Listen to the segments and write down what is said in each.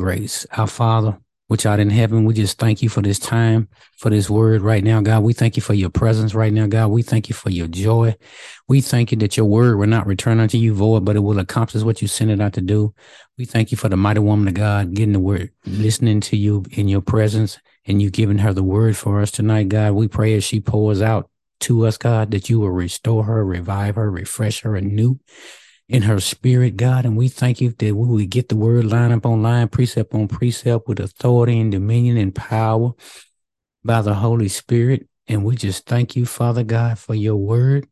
grace. Our Father, which art in heaven, we just thank you for this time, for this word right now, God. We thank you for your presence right now, God. We thank you for your joy. We thank you that your word will not return unto you void, but it will accomplish what you sent it out to do. We thank you for the mighty woman of God getting the word, listening to you in your presence, and you giving her the word for us tonight, God. We pray as she pours out to us, God, that you will restore her, revive her, refresh her anew in her spirit, God. And we thank you that we will get the word line up on line, precept on precept with authority and dominion and power by the Holy Spirit. And we just thank you, Father God, for your word.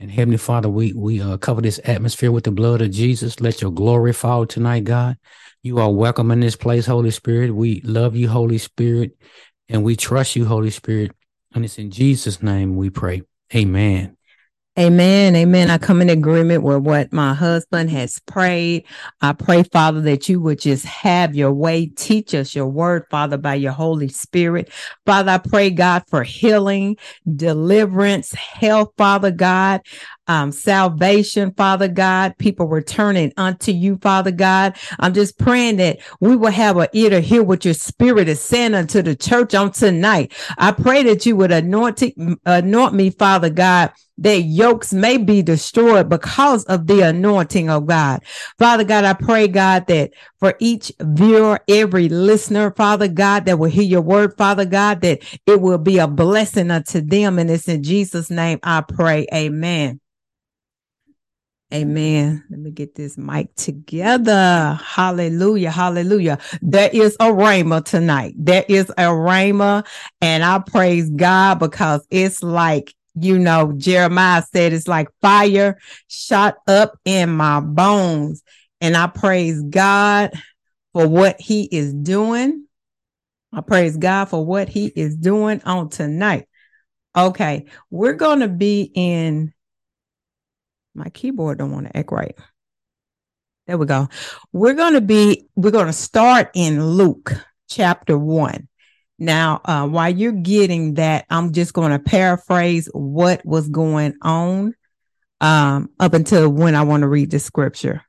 And Heavenly Father, we we uh, cover this atmosphere with the blood of Jesus. Let your glory fall tonight, God. You are welcome in this place, Holy Spirit. We love you, Holy Spirit, and we trust you, Holy Spirit. And it's in Jesus' name we pray. Amen. Amen. Amen. I come in agreement with what my husband has prayed. I pray, Father, that you would just have your way. Teach us your word, Father, by your Holy Spirit. Father, I pray, God, for healing, deliverance, health, Father God um, salvation, Father God, people returning unto you, Father God. I'm just praying that we will have an ear to hear what your spirit is saying unto the church on tonight. I pray that you would anoint, anoint me, Father God, that yokes may be destroyed because of the anointing of God. Father God, I pray, God, that for each viewer, every listener, Father God, that will hear your word, Father God, that it will be a blessing unto them. And it's in Jesus' name I pray. Amen. Amen. Let me get this mic together. Hallelujah. Hallelujah. There is a rhema tonight. There is a rhema, and I praise God because it's like, you know, Jeremiah said it's like fire shot up in my bones. And I praise God for what he is doing. I praise God for what he is doing on tonight. Okay, we're going to be in my keyboard don't want to act right. There we go. We're going to be, we're going to start in Luke chapter one. Now, uh, while you're getting that, I'm just going to paraphrase what was going on um, up until when I want to read the scripture.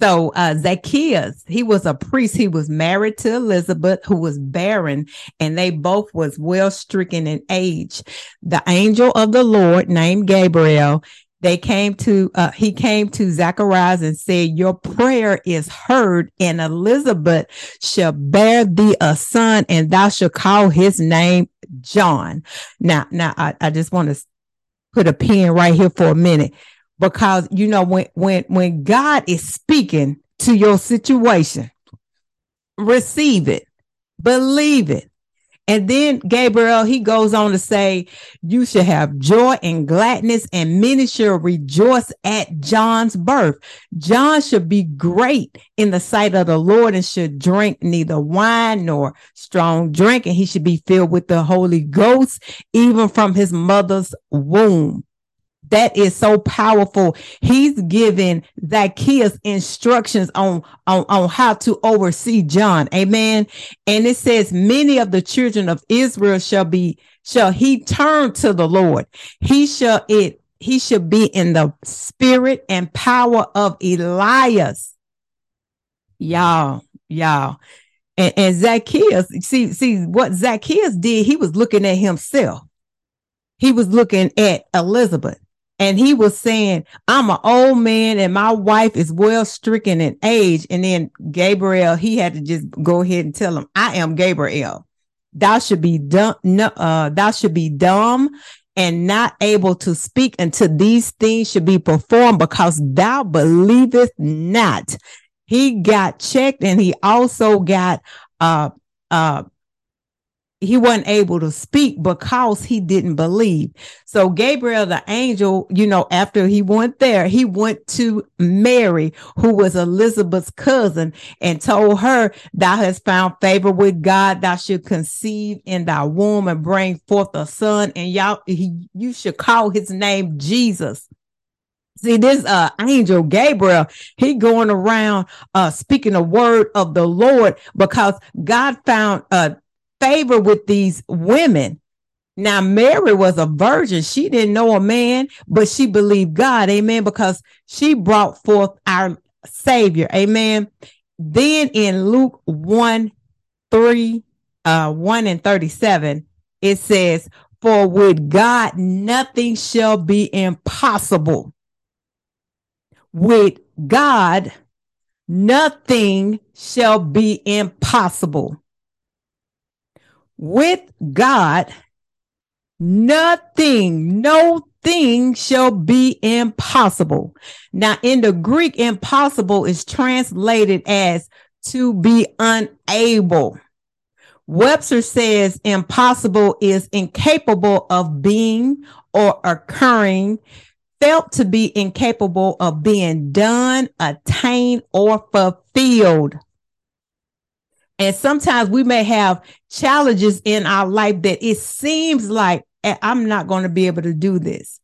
So uh, Zacchaeus, he was a priest. He was married to Elizabeth, who was barren, and they both was well stricken in age. The angel of the Lord, named Gabriel, they came to uh, he came to Zacharias and said, "Your prayer is heard, and Elizabeth shall bear thee a son, and thou shalt call his name John." Now, now I, I just want to put a pin right here for a minute because you know when when when God is speaking to your situation, receive it, believe it. And then Gabriel, he goes on to say, You should have joy and gladness, and many shall rejoice at John's birth. John should be great in the sight of the Lord and should drink neither wine nor strong drink, and he should be filled with the Holy Ghost, even from his mother's womb that is so powerful. He's giving Zacchaeus instructions on, on, on how to oversee John. Amen. And it says, many of the children of Israel shall be, shall he turn to the Lord. He shall it, he shall be in the spirit and power of Elias. Y'all, y'all. And, and Zacchaeus, see, see what Zacchaeus did, he was looking at himself. He was looking at Elizabeth and he was saying, I'm an old man and my wife is well stricken in age. And then Gabriel, he had to just go ahead and tell him, I am Gabriel. Thou should be dumb, uh, thou should be dumb and not able to speak until these things should be performed because thou believest not. He got checked and he also got uh uh he wasn't able to speak because he didn't believe. So Gabriel, the angel, you know, after he went there, he went to Mary, who was Elizabeth's cousin, and told her, Thou hast found favor with God, thou should conceive in thy womb and bring forth a son, and y'all he, you should call his name Jesus. See, this uh angel Gabriel, he going around uh speaking a word of the Lord because God found uh favor with these women. Now, Mary was a virgin. She didn't know a man, but she believed God. Amen. Because she brought forth our Savior. Amen. then in Luke 1 3, uh, 1 and 37, it says, For with God nothing shall be impossible. With God, nothing shall be impossible. With God, nothing, no thing shall be impossible. Now, in the Greek, impossible is translated as to be unable. Webster says impossible is incapable of being or occurring, felt to be incapable of being done, attained, or fulfilled. And sometimes we may have challenges in our life that it seems like eh, I'm not going to be able to do this.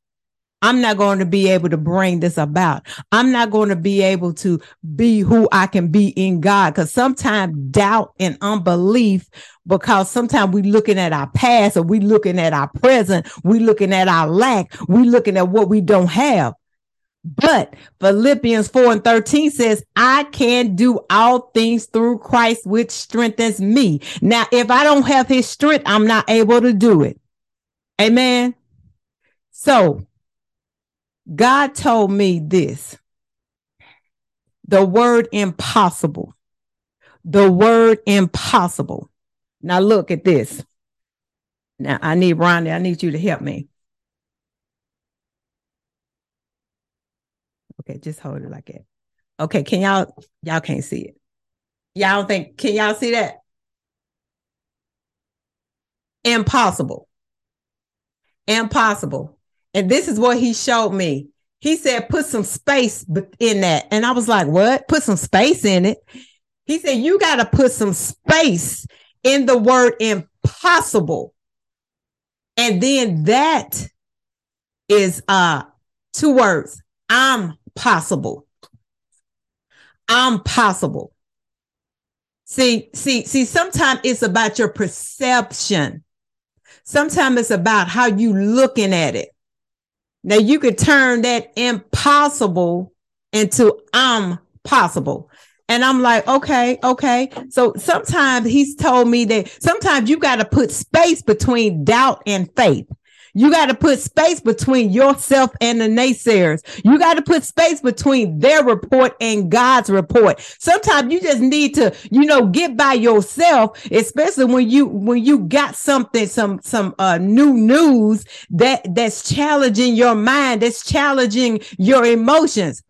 I'm not going to be able to bring this about. I'm not going to be able to be who I can be in God. Cause sometimes doubt and unbelief, because sometimes we're looking at our past or we're looking at our present, we're looking at our lack, we're looking at what we don't have. But Philippians 4 and 13 says, I can do all things through Christ, which strengthens me. Now, if I don't have his strength, I'm not able to do it. Amen. So God told me this the word impossible. The word impossible. Now look at this. Now I need Ronnie, I need you to help me. Okay, just hold it like that. Okay, can y'all y'all can't see it. Y'all don't think can y'all see that? Impossible. Impossible. And this is what he showed me. He said, put some space in that. And I was like, what? Put some space in it. He said, you got to put some space in the word impossible. And then that is uh two words. I'm possible. I'm possible. See, see, see, sometimes it's about your perception. Sometimes it's about how you looking at it. Now you could turn that impossible into I'm possible. And I'm like, okay, okay. So sometimes he's told me that sometimes you got to put space between doubt and faith. You got to put space between yourself and the naysayers. You got to put space between their report and God's report. Sometimes you just need to, you know, get by yourself, especially when you when you got something, some some uh new news that that's challenging your mind, that's challenging your emotions.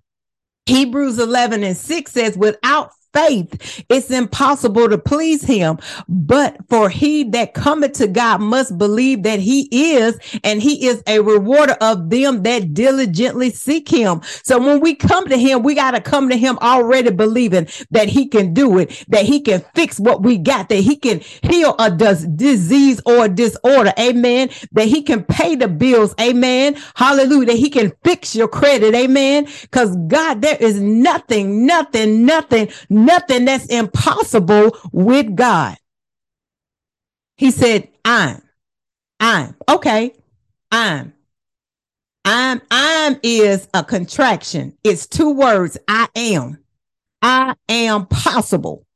Hebrews 11 and 6 says, without faith, it's impossible to please him. But for he that cometh to God must believe that he is, and he is a rewarder of them that diligently seek him. So when we come to him, we got to come to him already believing that he can do it, that he can fix what we got, that he can heal a disease or disorder. Amen. That he can pay the bills. Amen. Hallelujah. That he can fix your credit. Amen. Because God, there is nothing, nothing, nothing, nothing that's impossible with God. He said, I'm, I'm, okay, I'm. I'm, I'm is a contraction. It's two words. I am. I am possible.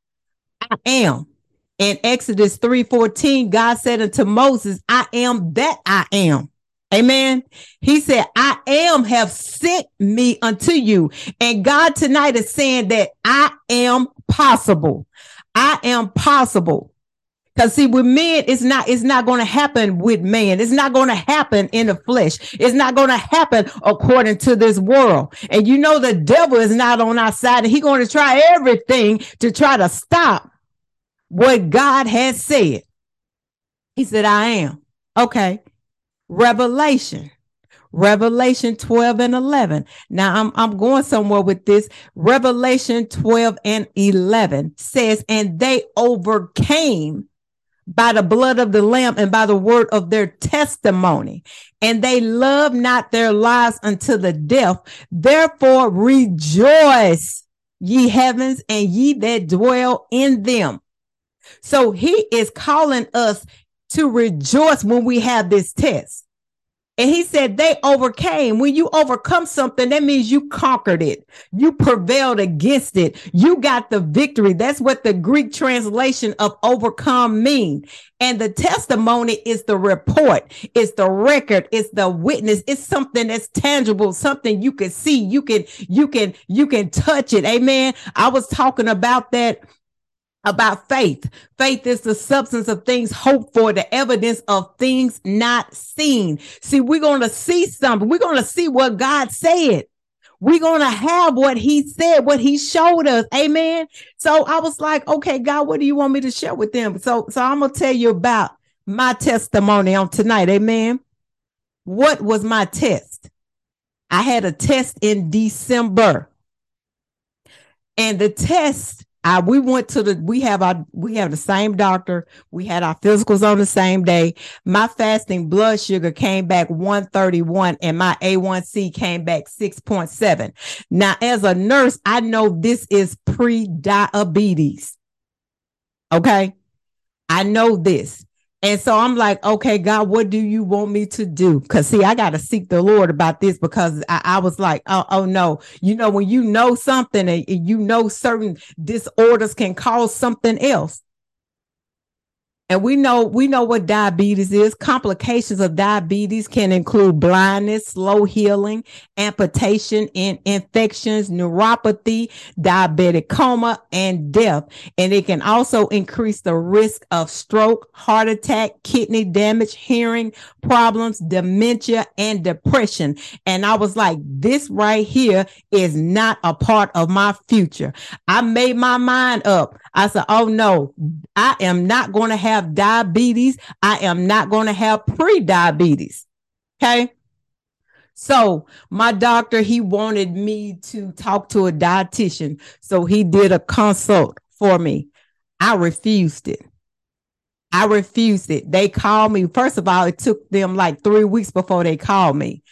I am. In Exodus 3:14, God said unto Moses, I am that I am. Amen. He said, I am have sent me unto you. And God tonight is saying that I am possible. I am possible. Because see, with men, it's not, it's not going to happen with man. It's not going to happen in the flesh. It's not going to happen according to this world. And you know the devil is not on our side and he's going to try everything to try to stop what God has said. He said, I am. Okay. Revelation. Revelation 12 and 11. Now I'm, I'm going somewhere with this. Revelation 12 and 11 says, and they overcame by the blood of the lamb and by the word of their testimony. And they love not their lives unto the death. Therefore rejoice ye heavens and ye that dwell in them. So he is calling us to rejoice when we have this test. And he said they overcame. When you overcome something, that means you conquered it. You prevailed against it. You got the victory. That's what the Greek translation of overcome mean. And the testimony is the report. It's the record. It's the witness. It's something that's tangible, something you can see. You can, you can, you can touch it. Amen. I was talking about that about faith. Faith is the substance of things hoped for, the evidence of things not seen. See, we're going to see something. We're going to see what God said. We're going to have what he said, what he showed us. Amen. So I was like, okay, God, what do you want me to share with them? So, so I'm going to tell you about my testimony on tonight. Amen. What was my test? I had a test in December. And the test I, we went to the we have our we have the same doctor. We had our physicals on the same day. My fasting blood sugar came back 131 and my A1C came back 6.7. Now, as a nurse, I know this is pre-diabetes. Okay. I know this. And so I'm like, okay, God, what do you want me to do? Because see, I got to seek the Lord about this because I, I, was like, oh, oh no, you know, when you know something and you know certain disorders can cause something else. And we know we know what diabetes is. Complications of diabetes can include blindness, slow healing, amputation, and infections, neuropathy, diabetic coma, and death. And it can also increase the risk of stroke, heart attack, kidney damage, hearing problems, dementia, and depression. And I was like, this right here is not a part of my future. I made my mind up. I said, oh no, I am not going to have diabetes. I am not going to have pre-diabetes. Okay. So my doctor, he wanted me to talk to a dietitian. So he did a consult for me. I refused it. I refused it. They called me. First of all, it took them like three weeks before they called me.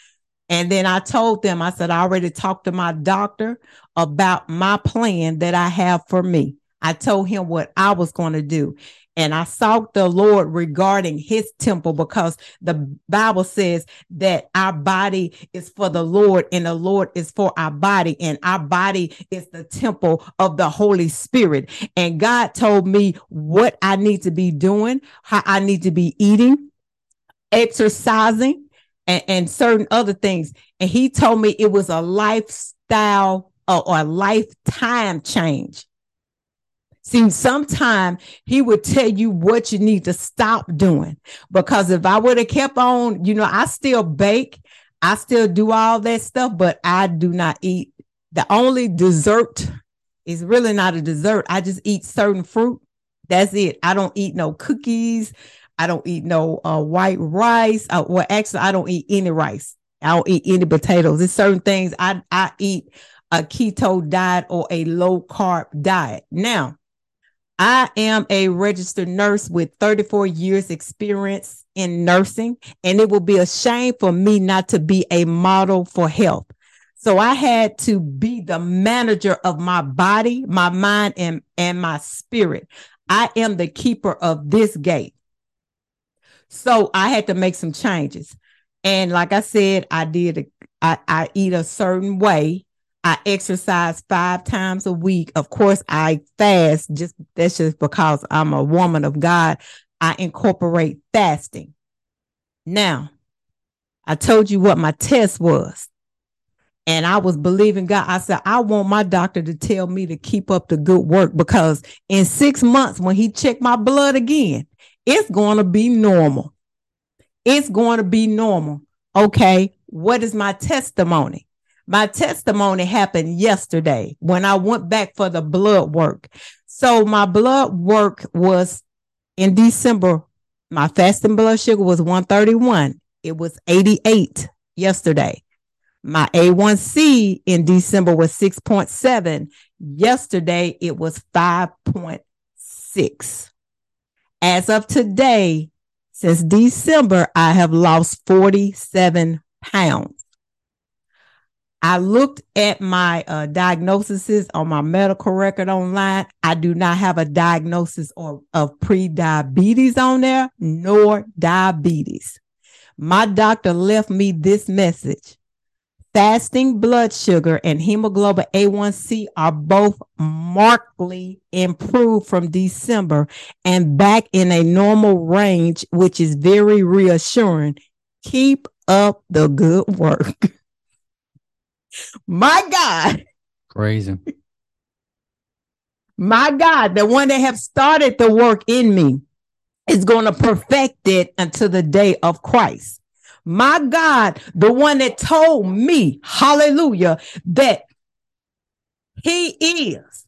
And then I told them, I said, I already talked to my doctor about my plan that I have for me. I told him what I was going to do. And I sought the Lord regarding his temple because the Bible says that our body is for the Lord and the Lord is for our body and our body is the temple of the Holy Spirit. And God told me what I need to be doing, how I need to be eating, exercising, and, and certain other things. And he told me it was a lifestyle or, or a lifetime change. See, sometime he would tell you what you need to stop doing. Because if I would have kept on, you know, I still bake, I still do all that stuff, but I do not eat. The only dessert is really not a dessert. I just eat certain fruit. That's it. I don't eat no cookies. I don't eat no uh, white rice. Uh, well, actually, I don't eat any rice. I don't eat any potatoes. There's certain things I, I eat a keto diet or a low carb diet. Now, I am a registered nurse with 34 years experience in nursing, and it will be a shame for me not to be a model for health. So I had to be the manager of my body, my mind, and, and my spirit. I am the keeper of this gate. So I had to make some changes. And like I said, I did, I, I eat a certain way I exercise five times a week. Of course, I fast. Just that's just because I'm a woman of God. I incorporate fasting. Now, I told you what my test was. And I was believing God. I said, I want my doctor to tell me to keep up the good work because in six months, when he checked my blood again, it's going to be normal. It's going to be normal. Okay. What is my testimony? My testimony happened yesterday when I went back for the blood work. So my blood work was in December. My fasting blood sugar was 131. It was 88 yesterday. My A1C in December was 6.7. Yesterday it was 5.6. As of today, since December, I have lost 47 pounds. I looked at my uh, diagnoses on my medical record online. I do not have a diagnosis or, of pre-diabetes on there, nor diabetes. my doctor left me this message. Fasting blood sugar and hemoglobin A1C are both markedly improved from December and back in a normal range, which is very reassuring. Keep up the good work. My God. Crazy. My God, the one that have started the work in me is going to perfect it until the day of Christ. My God, the one that told me, hallelujah, that he is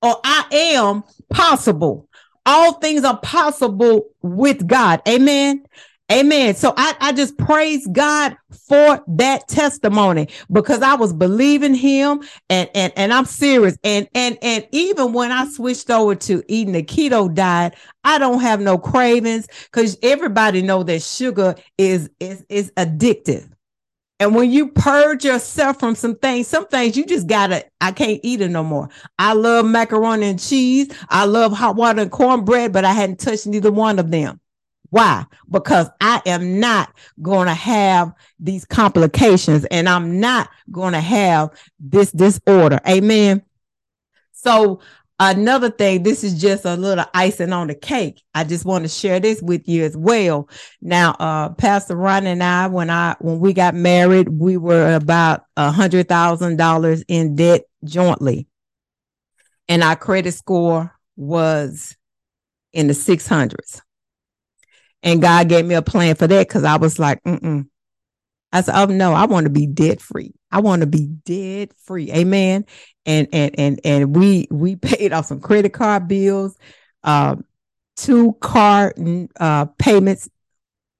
or I am possible. All things are possible with God. Amen. Amen. So I, I just praise God for that testimony because I was believing him and, and, and I'm serious. And, and, and even when I switched over to eating the keto diet, I don't have no cravings because everybody know that sugar is, is, is addictive. And when you purge yourself from some things, some things you just gotta, I can't eat it no more. I love macaroni and cheese. I love hot water and cornbread, but I hadn't touched neither one of them. Why? Because I am not going to have these complications and I'm not going to have this disorder. Amen. So, another thing, this is just a little icing on the cake. I just want to share this with you as well. Now, uh, Pastor Ron and I, when I when we got married, we were about a hundred thousand dollars in debt jointly, and our credit score was in the six hundreds. And God gave me a plan for that because I was like, mm I said, oh no, I want to be debt free. I want to be debt free. Amen. And and and and we we paid off some credit card bills, um, two car uh payments.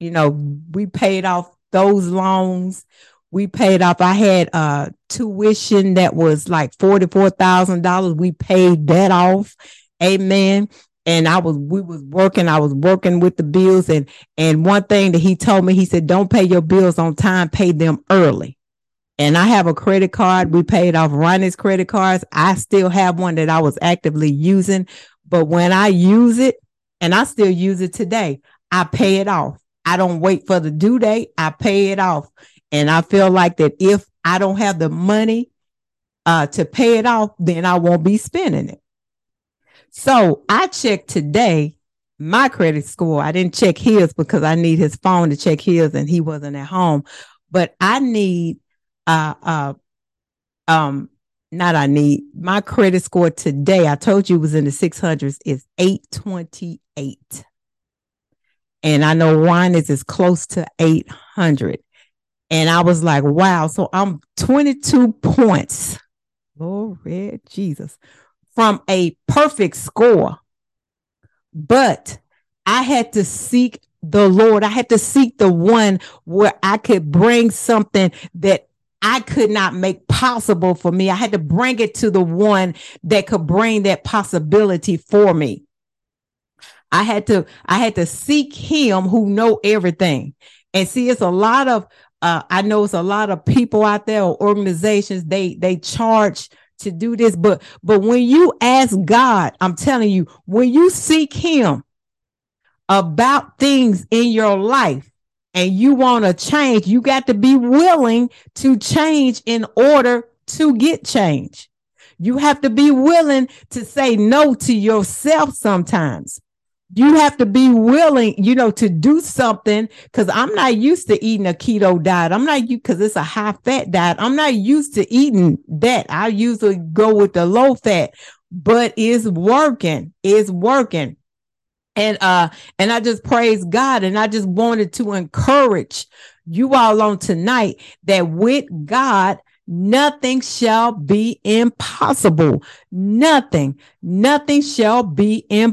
You know, we paid off those loans. We paid off. I had uh tuition that was like forty four thousand dollars. We paid that off. Amen and I was we was working I was working with the bills. And and one thing that he told me he said don't pay your bills on time pay them early. And I have a credit card. We paid off Ronnie's credit cards. I still have one that I was actively using. But when I use it and I still use it today I pay it off. I don't wait for the due date. I pay it off. And I feel like that if I don't have the money uh to pay it off then I won't be spending it so I checked today my credit score. I didn't check his because I need his phone to check his and he wasn't at home. But I need uh uh um not I need my credit score today. I told you it was in the 600s is 828. And I know one is as close to 800. And I was like, wow. So I'm 22 points. Lord Jesus from a perfect score. But I had to seek the Lord. I had to seek the one where I could bring something that I could not make possible for me. I had to bring it to the one that could bring that possibility for me. I had to, I had to seek him who know everything. And see, it's a lot of, uh, I know it's a lot of people out there or organizations, they, they charge to do this but but when you ask god i'm telling you when you seek him about things in your life and you want to change you got to be willing to change in order to get change. You have to be willing to say no to yourself sometimes you have to be willing, you know, to do something because I'm not used to eating a keto diet. I'm not you because it's a high fat diet. I'm not used to eating that. I usually go with the low fat, but it's working. It's working. And uh, and I just praise God and I just wanted to encourage you all on tonight that with God, nothing shall be impossible. Nothing, nothing shall be impossible